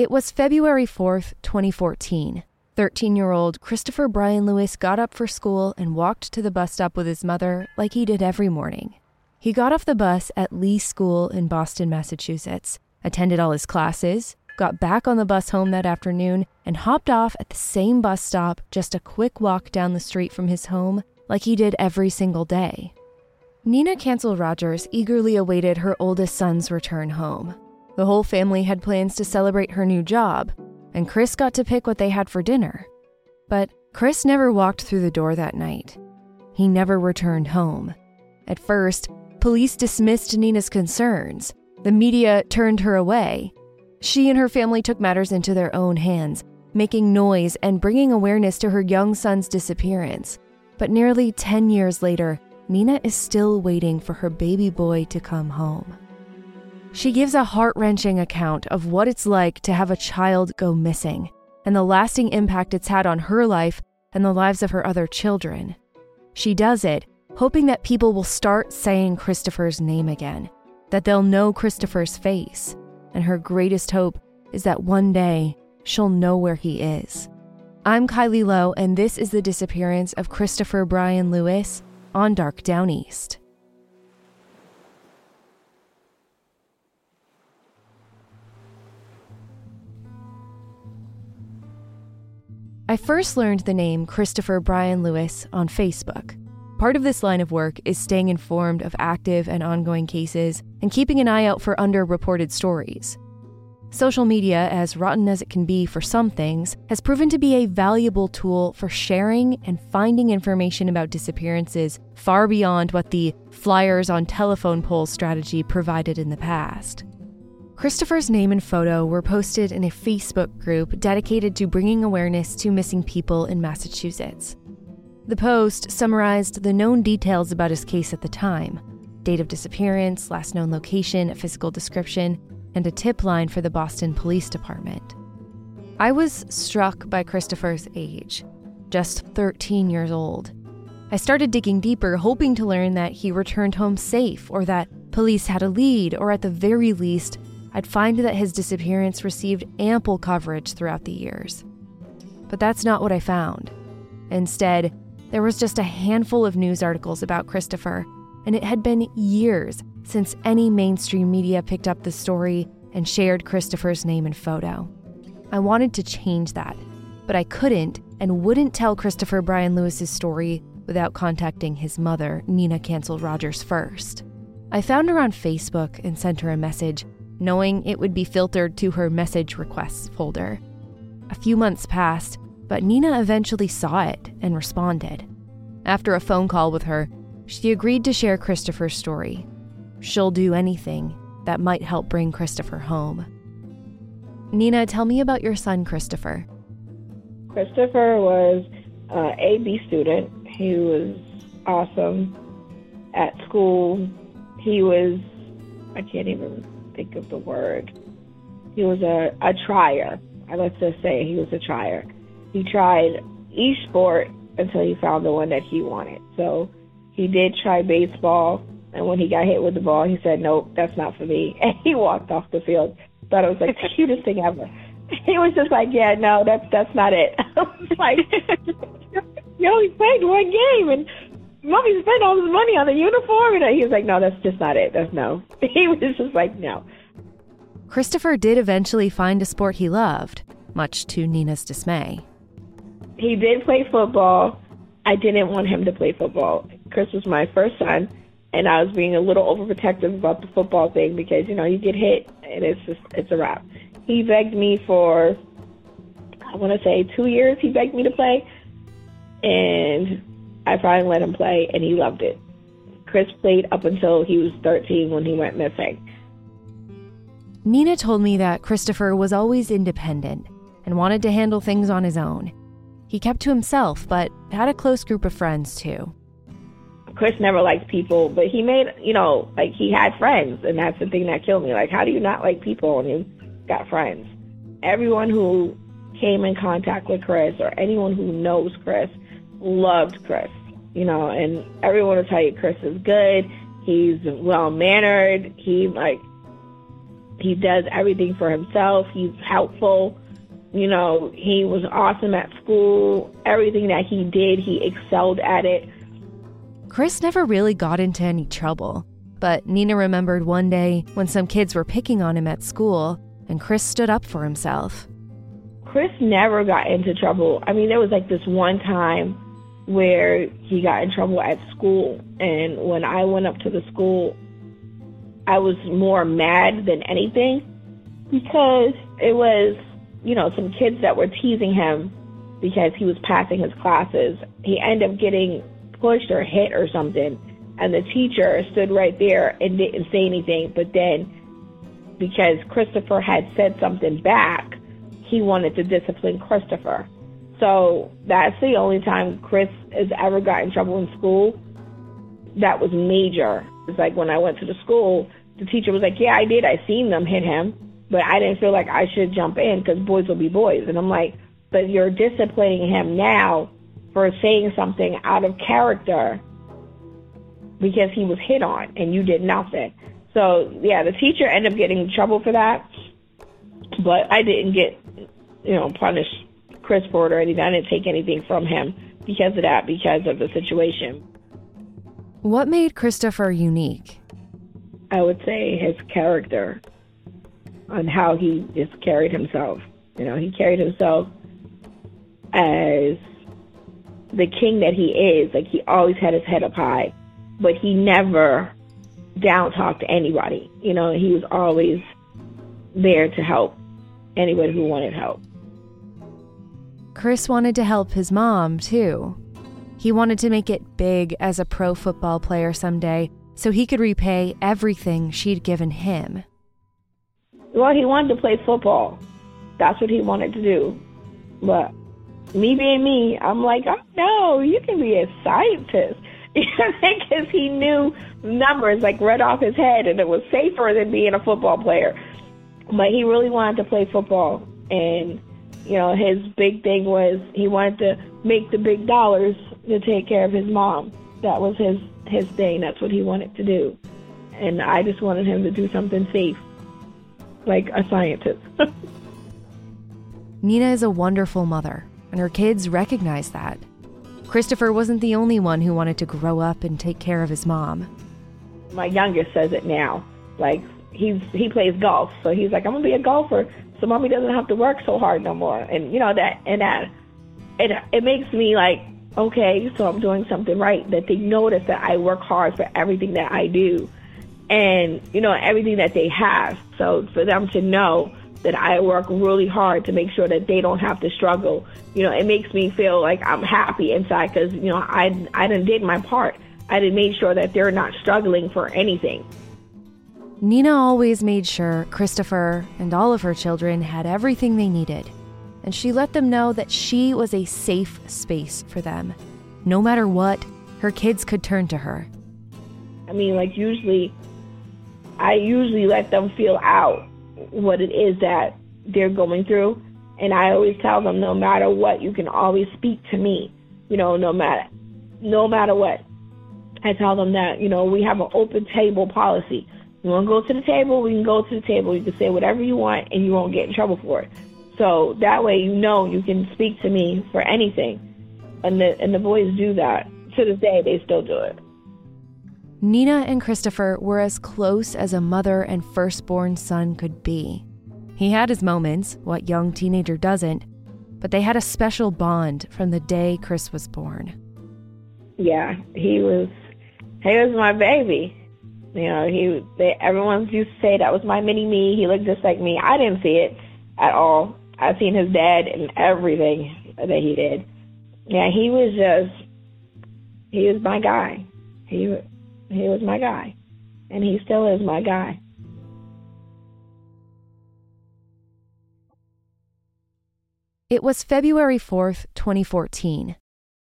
It was February 4th, 2014. 13 year old Kristopher Bryan Lewis got up for school and walked to the bus stop with his mother like he did every morning. He got off the bus at Lee School in Boston, Massachusetts, attended all his classes, got back on the bus home that afternoon, and hopped off at the same bus stop just a quick walk down the street from his home like he did every single day. Nina Cancel Rodgers eagerly awaited her oldest son's return home. The whole family had plans to celebrate her new job, and Chris got to pick what they had for dinner. But Chris never walked through the door that night. He never returned home. At first, police dismissed Nina's concerns. The media turned her away. She and her family took matters into their own hands, making noise and bringing awareness to her young son's disappearance. But nearly 10 years later, Nina is still waiting for her baby boy to come home. She gives a heart wrenching account of what it's like to have a child go missing and the lasting impact it's had on her life and the lives of her other children. She does it hoping that people will start saying Kristopher's name again, that they'll know Kristopher's face, and her greatest hope is that one day she'll know where he is. I'm Kylie Low, and this is the disappearance of Kristopher Bryan Lewis on Dark Downeast. I first learned the name Kristopher Bryan Lewis on Facebook. Part of this line of work is staying informed of active and ongoing cases and keeping an eye out for underreported stories. Social media, as rotten as it can be for some things, has proven to be a valuable tool for sharing and finding information about disappearances far beyond what the flyers on telephone poles strategy provided in the past. Kristopher's name and photo were posted in a Facebook group dedicated to bringing awareness to missing people in Massachusetts. The post summarized the known details about his case at the time date of disappearance, last known location, a physical description, and a tip line for the Boston Police Department. I was struck by Kristopher's age, just 13 years old. I started digging deeper, hoping to learn that he returned home safe or that police had a lead, or at the very least, I'd find that his disappearance received ample coverage throughout the years. But that's not what I found. Instead, there was just a handful of news articles about Kristopher, and it had been years since any mainstream media picked up the story and shared Kristopher's name and photo. I wanted to change that, but I couldn't and wouldn't tell Kristopher Bryan Lewis's story without contacting his mother, Nina Cancel Rodgers, first. I found her on Facebook and sent her a message knowing it would be filtered to her message requests folder. A few months passed, but Nina eventually saw it and responded. After a phone call with her, she agreed to share Kristopher's story. She'll do anything that might help bring Kristopher home. Nina, tell me about your son, Kristopher. Kristopher was uh, an AB student. He was awesome at school. He was, I can't even think of the word. He was a, a trier. Let's just say he was a trier. He tried each sport until he found the one that he wanted. So he did try baseball, and when he got hit with the ball, he said, "Nope, that's not for me," and he walked off the field. Thought it was like the cutest thing ever. He was just like, "Yeah, no, that's that's not it." I was like, "You only played one game, and mommy spent all this money on the uniform. And he was like, no, that's just not it. That's no. He was just like, no. Kristopher did eventually find a sport he loved, much to Nina's dismay. He did play football. I didn't want him to play football. Chris was my first son, and I was being a little overprotective about the football thing because, you know, you get hit and it's just, it's a wrap. He begged me for, I want to say two years, he begged me to play. And I finally let him play, and he loved it. Chris played up until he was 13 when he went missing. Nina told me that Kristopher was always independent and wanted to handle things on his own. He kept to himself, but had a close group of friends too. Chris never liked people, but he made, you know, like he had friends, and that's the thing that killed me. Like, how do you not like people when you got friends? Everyone who came in contact with Chris or anyone who knows Chris loved Chris, you know, and everyone will tell you Chris is good. He's well mannered. He like he does everything for himself. He's helpful. You know, he was awesome at school. Everything that he did, he excelled at it. Chris never really got into any trouble, but Nina remembered one day when some kids were picking on him at school and Chris stood up for himself. Chris never got into trouble. I mean, there was like this one time where he got in trouble at school, and when I went up to the school, I was more mad than anything because it was, you know, some kids that were teasing him because he was passing his classes. He ended up getting pushed or hit or something, and the teacher stood right there and didn't say anything, but then because Kristopher had said something back, he wanted to discipline Kristopher. So that's the only time Chris has ever got in trouble in school. That was major. It's like when I went to the school, the teacher was like, "Yeah, I did. I seen them hit him, but I didn't feel like I should jump in because boys will be boys." And I'm like, "But you're disciplining him now for saying something out of character because he was hit on and you did nothing." So yeah, the teacher ended up getting in trouble for that, but I didn't get, you know, punished Chris or anything. I didn't take anything from him because of that, because of the situation. What made Kristopher unique? I would say his character on how he just carried himself. You know, he carried himself as the king that he is. Like he always had his head up high, but he never down talked to anybody. You know, he was always there to help anybody who wanted help. Chris wanted to help his mom, too. He wanted to make it big as a pro football player someday so he could repay everything she'd given him. Well, he wanted to play football. That's what he wanted to do. But me being me, I'm like, oh no, you can be a scientist. Because he knew numbers like right off his head, and it was safer than being a football player. But he really wanted to play football, and you know, his big thing was he wanted to make the big dollars to take care of his mom. That was his his thing. That's what he wanted to do. And I just wanted him to do something safe, like a scientist. Nina is a wonderful mother, and her kids recognize that. Kristopher wasn't the only one who wanted to grow up and take care of his mom. My youngest says it now. Like he's he plays golf, so he's like, I'm gonna be a golfer so mommy doesn't have to work so hard no more. And you know that and that it it makes me like okay, so I'm doing something right. That they notice that I work hard for everything that I do, and you know everything that they have. So for them to know that I work really hard to make sure that they don't have to struggle, you know, it makes me feel like I'm happy inside because you know I I done did my part. I did made sure that they're not struggling for anything. Nina always made sure Kristopher and all of her children had everything they needed, and she let them know that she was a safe space for them. No matter what, her kids could turn to her. I mean, like, usually, I usually let them feel out what it is that they're going through. And I always tell them, no matter what, you can always speak to me. You know, no matter, no matter what. I tell them that, you know, we have an open table policy. You want to go to the table? We can go to the table. You can say whatever you want, and you won't get in trouble for it. So that way, you know you can speak to me for anything. And the and the boys do that to this day. They still do it. Nina and Kristopher were as close as a mother and firstborn son could be. He had his moments, what young teenager doesn't, but they had a special bond from the day Chris was born. Yeah, he was he was my baby. You know, he they, everyone used to say that was my mini me. He looked just like me. I didn't see it at all. I've seen his dad and everything that he did. Yeah, he was just he was my guy. He he was my guy, and he still is my guy. It was February 4th, 2014.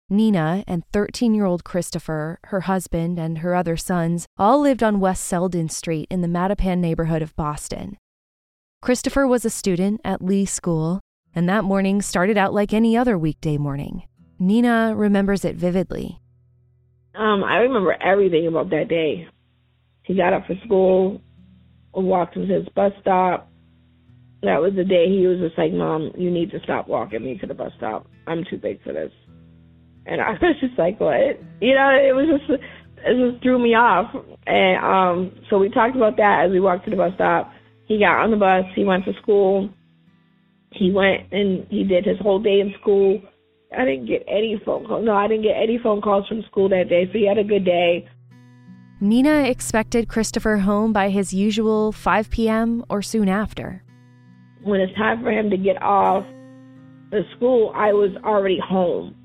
Nina and 13 year old Kristopher, her husband, and her other sons all lived on West Selden Street in the Mattapan neighborhood of Boston. Kristopher was a student at Lee School, and that morning started out like any other weekday morning. Nina remembers it vividly. Um, I remember everything about that day. He got up for school, walked to his bus stop. That was the day he was just like, Mom, you need to stop walking me to the bus stop. I'm too big for this. And I was just like, what? You know, it was just, it just threw me off. And um, so we talked about that as we walked to the bus stop. He got on the bus. He went to school. He went and he did his whole day in school. I didn't get any phone calls. No, I didn't get any phone calls from school that day. So he had a good day. Nina expected Kristopher home by his usual 5 p.m. or soon after. When it's time for him to get off the school, I was already home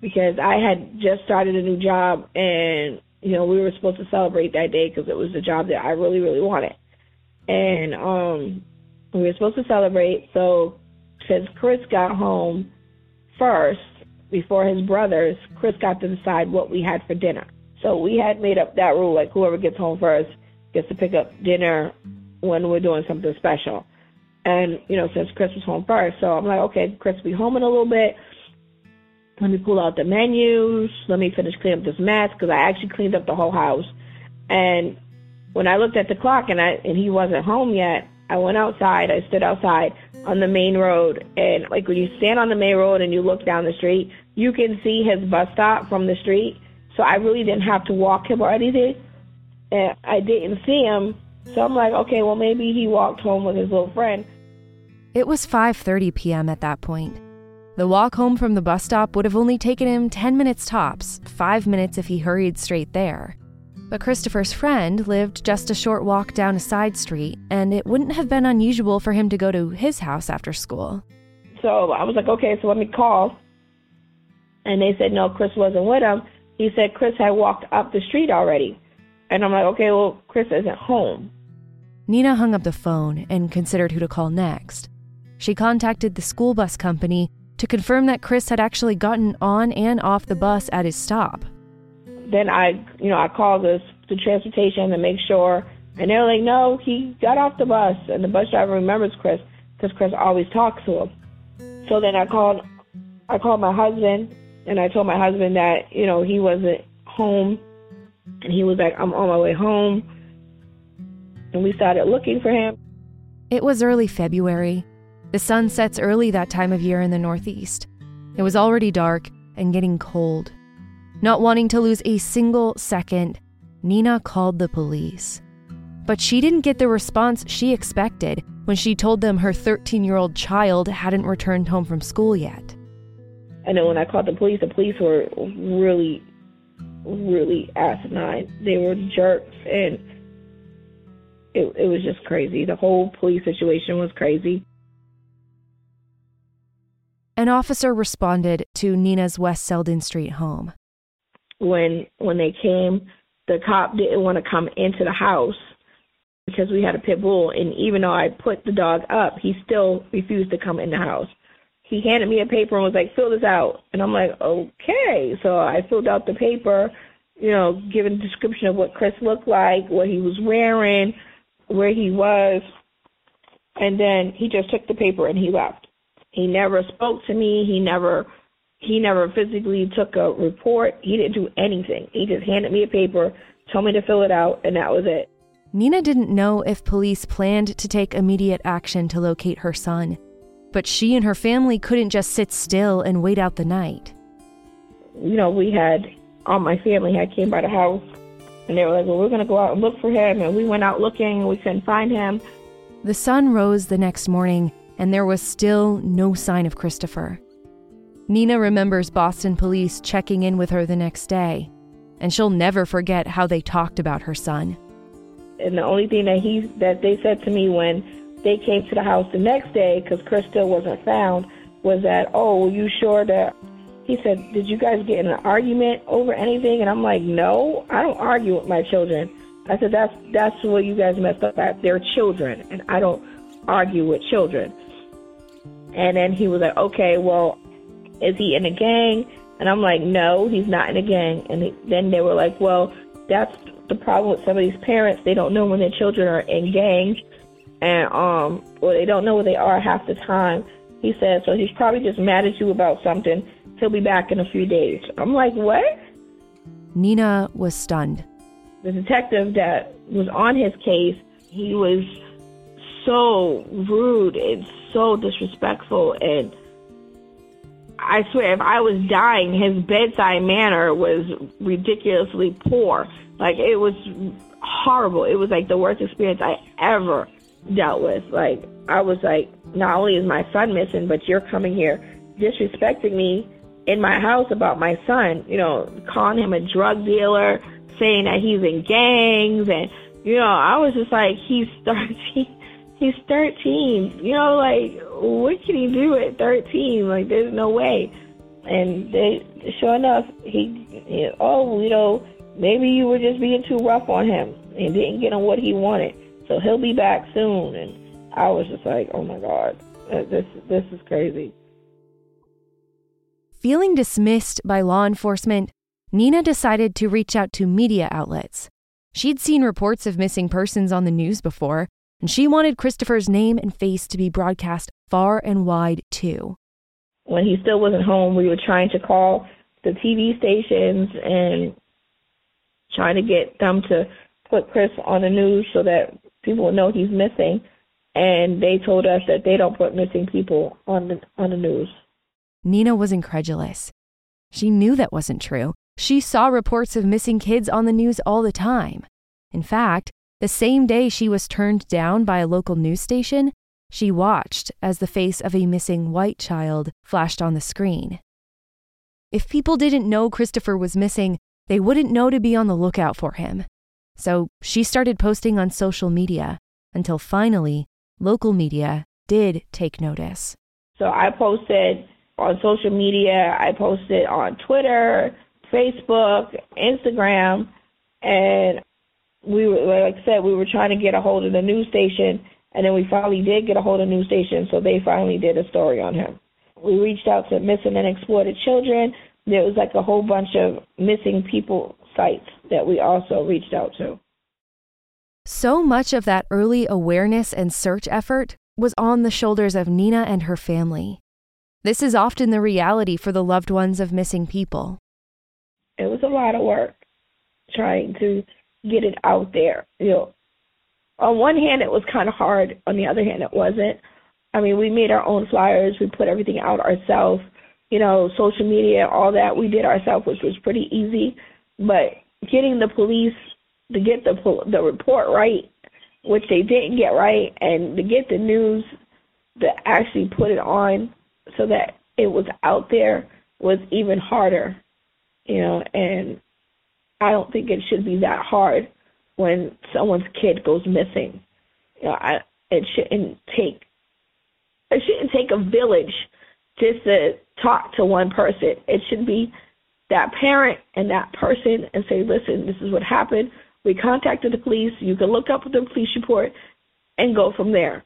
because I had just started a new job and, you know, we were supposed to celebrate that day because it was the job that I really, really wanted. And um, we were supposed to celebrate. So since Chris got home first, before his brothers, Chris got to decide what we had for dinner. So we had made up that rule, like whoever gets home first gets to pick up dinner when we're doing something special. And, you know, since Chris was home first, so I'm like, okay, Chris will be home in a little bit. Let me pull out the menus. Let me finish cleaning up this mess because I actually cleaned up the whole house. And when I looked at the clock and I and he wasn't home yet, I went outside. I stood outside on the main road, and like when you stand on the main road and you look down the street, you can see his bus stop from the street. So I really didn't have to walk him or anything. And I didn't see him. So I'm like, okay, well maybe he walked home with his little friend. It was 5:30 p.m. at that point. The walk home from the bus stop would have only taken him 10 minutes tops, 5 minutes if he hurried straight there. But Kristopher's friend lived just a short walk down a side street, and it wouldn't have been unusual for him to go to his house after school. So I was like, okay, so let me call. And they said, no, Chris wasn't with him he said Chris had walked up the street already. And I'm like, okay, well, Chris isn't home. Nina hung up the phone and considered who to call next. She contacted the school bus company to confirm that Chris had actually gotten on and off the bus at his stop. Then I, you know, I called the, the transportation to make sure, and they're like, no, he got off the bus, and the bus driver remembers Chris because Chris always talks to him. So then I called, I called my husband, and I told my husband that, you know, he wasn't home. And he was like, I'm on my way home. And we started looking for him. It was early February. The sun sets early that time of year in the Northeast. It was already dark and getting cold. Not wanting to lose a single second, Nina called the police. But she didn't get the response she expected when she told them her 13 year old child hadn't returned home from school yet. And then when I called the police, the police were really, really asinine. They were jerks, and it, it was just crazy. The whole police situation was crazy. An officer responded to Nina's West Selden Street home. When when they came, the cop didn't want to come into the house because we had a pit bull, and even though I put the dog up, he still refused to come in the house he handed me a paper and was like, fill this out. And I'm like, okay. So I filled out the paper, you know, giving a description of what Chris looked like, what he was wearing, where he was. And then he just took the paper and he left. He never spoke to me. He never, he never physically took a report. He didn't do anything. He just handed me a paper, told me to fill it out, and that was it. Nina didn't know if police planned to take immediate action to locate her son but she and her family couldn't just sit still and wait out the night. You know, we had all my family had came by the house and they were like, Well, we're gonna go out and look for him and we went out looking and we couldn't find him. The sun rose the next morning and there was still no sign of Kristopher. Nina remembers Boston police checking in with her the next day, and she'll never forget how they talked about her son. And the only thing that he that they said to me when they came to the house the next day because Chris still wasn't found was that, oh, you sure that he said, Did you guys get in an argument over anything? And I'm like, No, I don't argue with my children. I said, That's that's what you guys messed up at. They're children and I don't argue with children. And then he was like, Okay, well, is he in a gang? And I'm like, No, he's not in a gang. And he, then they were like, Well, that's the problem with some of these parents. They don't know when their children are in gangs and um, well, they don't know where they are half the time. He said, so he's probably just mad at you about something. He'll be back in a few days. I'm like, what? Nina was stunned. The detective that was on his case, he was so rude and so disrespectful and I swear if I was dying his bedside manner was ridiculously poor. Like it was horrible. It was like the worst experience I ever dealt with. Like I was like not only is my son missing but you're coming here disrespecting me in my house about my son, you know, calling him a drug dealer, saying that he's in gangs and you know, I was just like he's 13 he's 13. You know, like what can he do at 13? Like there's no way. And they sure enough, he, he oh, you know, maybe you were just being too rough on him and didn't get him what he wanted. So he'll be back soon and I was just like, "Oh my god. Uh, this this is crazy." Feeling dismissed by law enforcement, Nina decided to reach out to media outlets. She'd seen reports of missing persons on the news before, and she wanted Kristopher's name and face to be broadcast far and wide too. When he still wasn't home, we were trying to call the TV stations and trying to get them to put Chris on the news so that people would know he's missing. And they told us that they don't put missing people on the on the news. Nina was incredulous. She knew that wasn't true. She saw reports of missing kids on the news all the time. In fact, the same day she was turned down by a local news station, she watched as the face of a missing white child flashed on the screen. If people didn't know Kristopher was missing, they wouldn't know to be on the lookout for him. So she started posting on social media until finally, local media did take notice. So I posted on social media. I posted on Twitter, Facebook, Instagram, and like I said, we were trying to get a hold of the news station, and then we finally did get a hold of the news station, so they finally did a story on him. We reached out to missing and exploited children. There was like a whole bunch of missing people sites that we also reached out to. So much of that early awareness and search effort was on the shoulders of Nina and her family. This is often the reality for the loved ones of missing people. It was a lot of work trying to get it out there. You know, on one hand, it was kind of hard. On the other hand, it wasn't. I mean, we made our own flyers. We put everything out ourselves. You know, social media, all that we did ourselves, which was pretty easy. But getting the police to get the the report right, which they didn't get right, and to get the news to actually put it on so that it was out there was even harder, you know, and I don't think it should be that hard when someone's kid goes missing. You know, I it shouldn't take it shouldn't take a village just to talk to one person. It should be that parent and that person and say, listen, this is what happened. We contacted the police. You can look up the police report and go from there.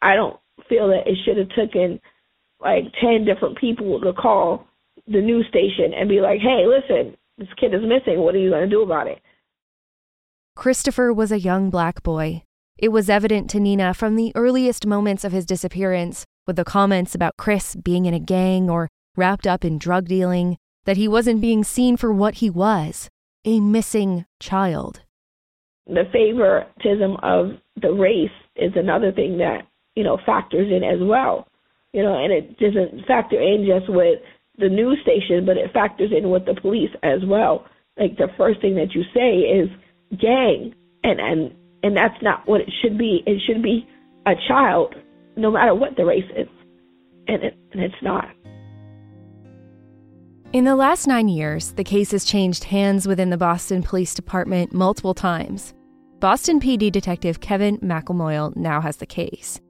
I don't feel that it should have taken like 10 different people to call the news station and be like, hey, listen, this kid is missing. What are you going to do about it? Kristopher was a young black boy. It was evident to Nina from the earliest moments of his disappearance, with the comments about Chris being in a gang or wrapped up in drug dealing, that he wasn't being seen for what he was a missing child. The favoritism of the race is another thing that, you know, factors in as well you know, and it doesn't factor in just with the news station, but it factors in with the police as well. Like the first thing that you say is gang, and and and that's not what it should be. It should be a child, no matter what the race is, and it and it's not. In the last nine years, the case has changed hands within the Boston Police Department multiple times. Boston PD Detective Kevin McElmoyle now has the case.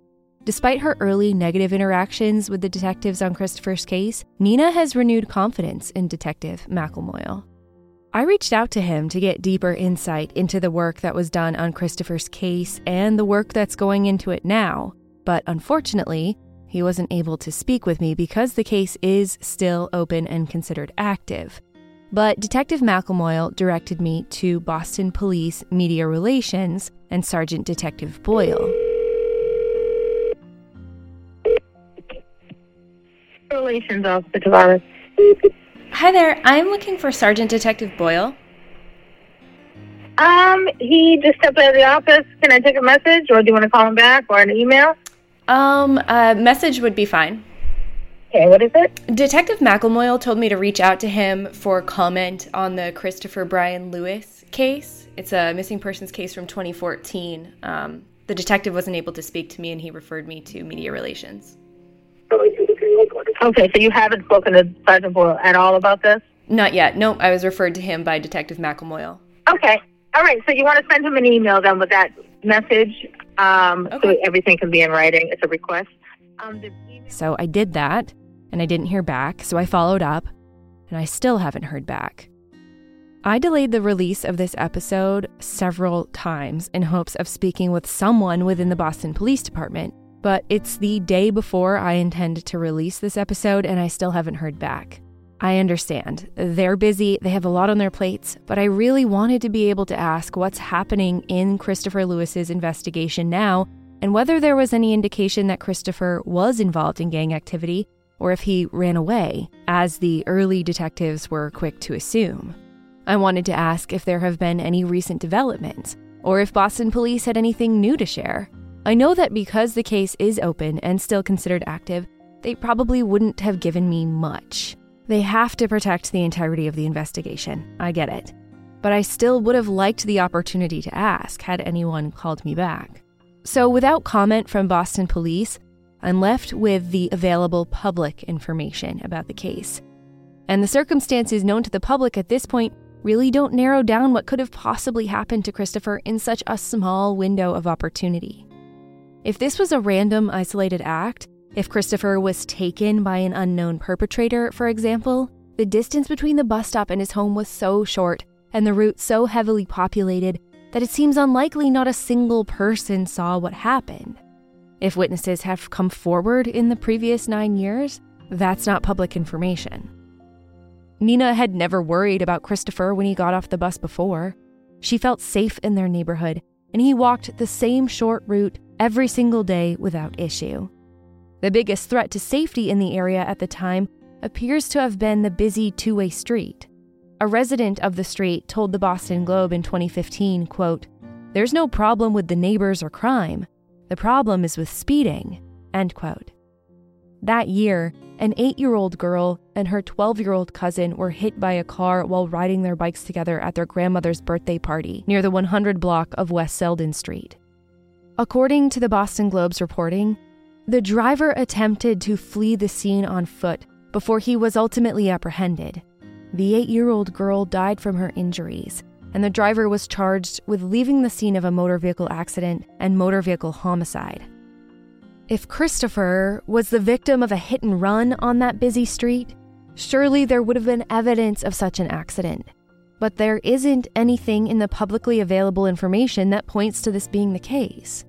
Despite her early negative interactions with the detectives on Kristopher's case, Nina has renewed confidence in Detective McElmoyle. I reached out to him to get deeper insight into the work that was done on Kristopher's case and the work that's going into it now, but unfortunately, he wasn't able to speak with me because the case is still open and considered active. But Detective McElmoyle directed me to Boston Police Media Relations and Sergeant Detective Boyle. Relations Officer Tavares. Hi there. I'm looking for Sergeant Detective Boyle. Um, he just stepped out of the office. Can I take a message, or do you want to call him back, or an email? Um, a message would be fine. Okay, what is it? Detective McElmoyle told me to reach out to him for comment on the Kristopher Bryan Lewis case. It's a missing persons case from 2014. Um, the detective wasn't able to speak to me, and he referred me to media relations. Okay, so you haven't spoken to Sergeant Boyle at all about this? Not yet. Nope, I was referred to him by Detective McElmoyle. Okay. All right, so you want to send him an email then with that message um, so everything can be in writing. It's a request. Um, email- So I did that, and I didn't hear back, so I followed up, and I still haven't heard back. I delayed the release of this episode several times in hopes of speaking with someone within the Boston Police Department, but it's the day before I intend to release this episode, and I still haven't heard back. I understand. They're busy, they have a lot on their plates, but I really wanted to be able to ask what's happening in Kristopher Lewis's investigation now and whether there was any indication that Kristopher was involved in gang activity or if he ran away, as the early detectives were quick to assume. I wanted to ask if there have been any recent developments or if Boston police had anything new to share. I know that because the case is open and still considered active, they probably wouldn't have given me much. They have to protect the integrity of the investigation. I get it. But I still would have liked the opportunity to ask had anyone called me back. So, without comment from Boston police, I'm left with the available public information about the case. And the circumstances known to the public at this point really don't narrow down what could have possibly happened to Kristopher in such a small window of opportunity. If this was a random, isolated act, if Kristopher was taken by an unknown perpetrator, for example, the distance between the bus stop and his home was so short and the route so heavily populated that it seems unlikely not a single person saw what happened. If witnesses have come forward in the previous nine years, that's not public information. Nina had never worried about Kristopher when he got off the bus before. She felt safe in their neighborhood, and he walked the same short route every single day without issue. The biggest threat to safety in the area at the time appears to have been the busy two way street. A resident of the street told the Boston Globe in 2015, quote, There's no problem with the neighbors or crime. The problem is with speeding, end quote. That year, an eight year old girl and her 12 year old cousin were hit by a car while riding their bikes together at their grandmother's birthday party near the 100 block of West Selden Street. According to the Boston Globe's reporting, the driver attempted to flee the scene on foot before he was ultimately apprehended. The eight year old girl died from her injuries, and the driver was charged with leaving the scene of a motor vehicle accident and motor vehicle homicide. If Kristopher was the victim of a hit and run on that busy street, surely there would have been evidence of such an accident. But there isn't anything in the publicly available information that points to this being the case.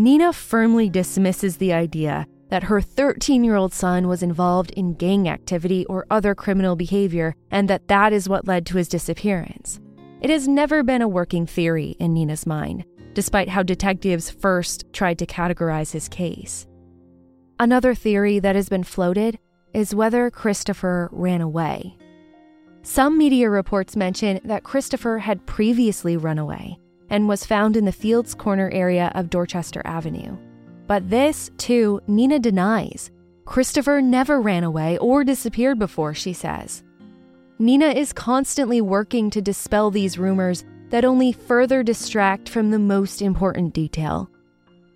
Nina firmly dismisses the idea that her 13 year old son was involved in gang activity or other criminal behavior and that that is what led to his disappearance. It has never been a working theory in Nina's mind, despite how detectives first tried to categorize his case. Another theory that has been floated is whether Kristopher ran away. Some media reports mention that Kristopher had previously run away and was found in the Fields Corner area of Dorchester Avenue. But this, too, Nina denies. Kristopher never ran away or disappeared before, she says. Nina is constantly working to dispel these rumors that only further distract from the most important detail.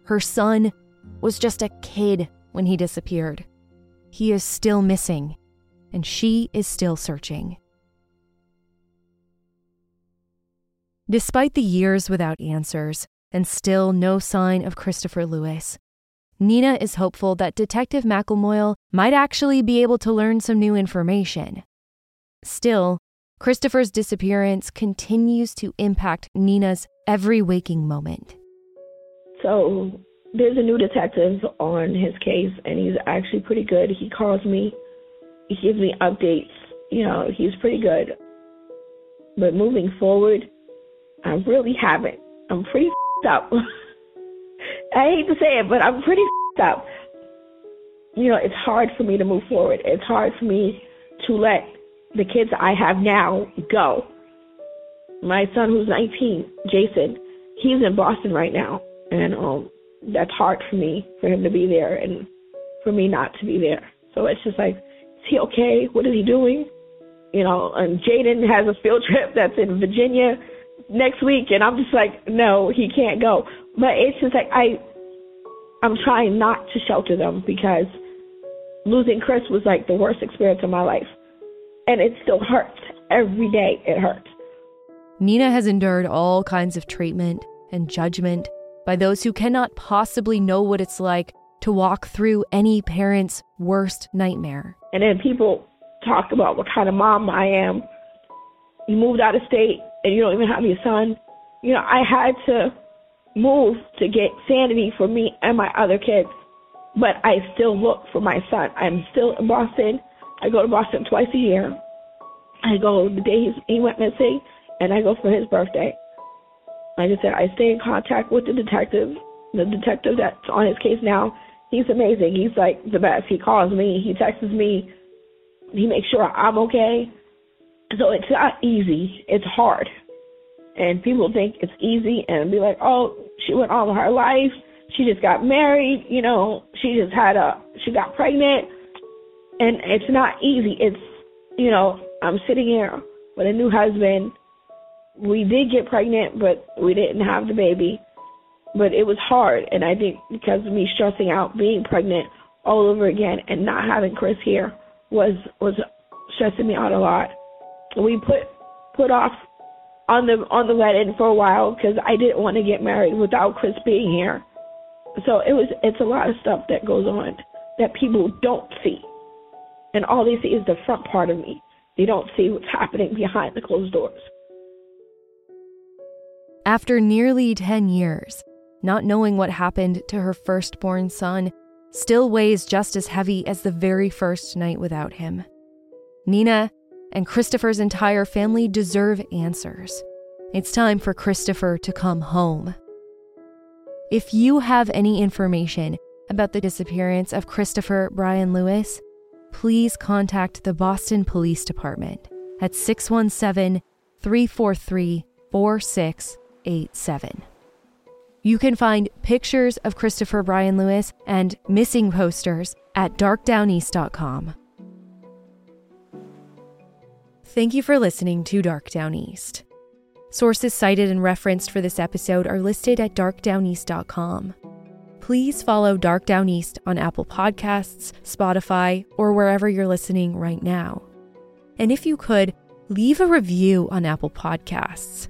Her son was just a kid when he disappeared. He is still missing, and she is still searching. Despite the years without answers and still no sign of Kristopher Lewis, Nina is hopeful that Detective McElmoyle might actually be able to learn some new information. Still, Kristopher's disappearance continues to impact Nina's every waking moment. So there's a new detective on his case, and he's actually pretty good. He calls me, he gives me updates. You know, he's pretty good. But moving forward, I really haven't. I'm pretty up. I hate to say it, but I'm pretty up. You know, it's hard for me to move forward. It's hard for me to let the kids I have now go. my son who's 19, Jason, he's in Boston right now, and um, that's hard for me for him to be there and for me not to be there. So it's just like, is he okay? What is he doing? You know, and Jaden has a field trip that's in Virginia next week, and I'm just like, no, he can't go. But it's just like I, I'm trying not to shelter them because losing Chris was like the worst experience of my life, and it still hurts every day. It hurts. Nina has endured all kinds of treatment and judgment by those who cannot possibly know what it's like to walk through any parent's worst nightmare. And then people talk about what kind of mom I am. You moved out of state and you don't even have your son. You know, I had to move to get sanity for me and my other kids. But I still look for my son. I'm still in Boston. I go to Boston twice a year. I go the day he went missing, and I go for his birthday. Like I said, I stay in contact with the detective. The detective that's on his case now, he's amazing. He's like the best. He calls me, he texts me, he makes sure I'm okay. So it's not easy. It's hard. And people think it's easy and be like, oh, she went all her life. She just got married. You know, she just had a, she got pregnant. And it's not easy. It's, you know, I'm sitting here with a new husband we did get pregnant, but we didn't have the baby. But it was hard, and I think because of me stressing out being pregnant all over again and not having Chris here was was stressing me out a lot. We put put off on the on the wedding for a while because I didn't want to get married without Chris being here. So it was it's a lot of stuff that goes on that people don't see, and all they see is the front part of me. They don't see what's happening behind the closed doors. After nearly 10 years, not knowing what happened to her firstborn son still weighs just as heavy as the very first night without him. Nina and Kristopher's entire family deserve answers. It's time for Kristopher to come home. If you have any information about the disappearance of Kristopher Bryan Lewis, please contact the Boston Police Department at 617 343 8687. You can find pictures of Kristopher Bryan Lewis and missing posters at darkdowneast.com. Thank you for listening to Dark Downeast. Sources cited and referenced for this episode are listed at darkdowneast.com. Please follow Dark Downeast on Apple Podcasts, Spotify, or wherever you're listening right now. And if you could, leave a review on Apple Podcasts.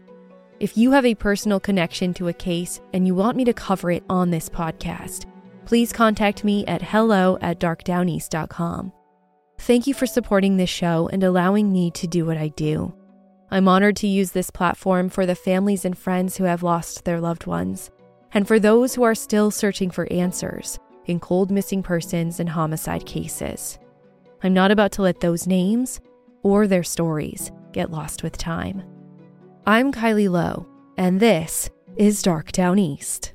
If you have a personal connection to a case and you want me to cover it on this podcast, please contact me at hello at darkdowneast.com. Thank you for supporting this show and allowing me to do what I do. I'm honored to use this platform for the families and friends who have lost their loved ones, and for those who are still searching for answers in cold missing persons and homicide cases. I'm not about to let those names or their stories get lost with time. I'm Kylie Low, and this is Dark Downeast.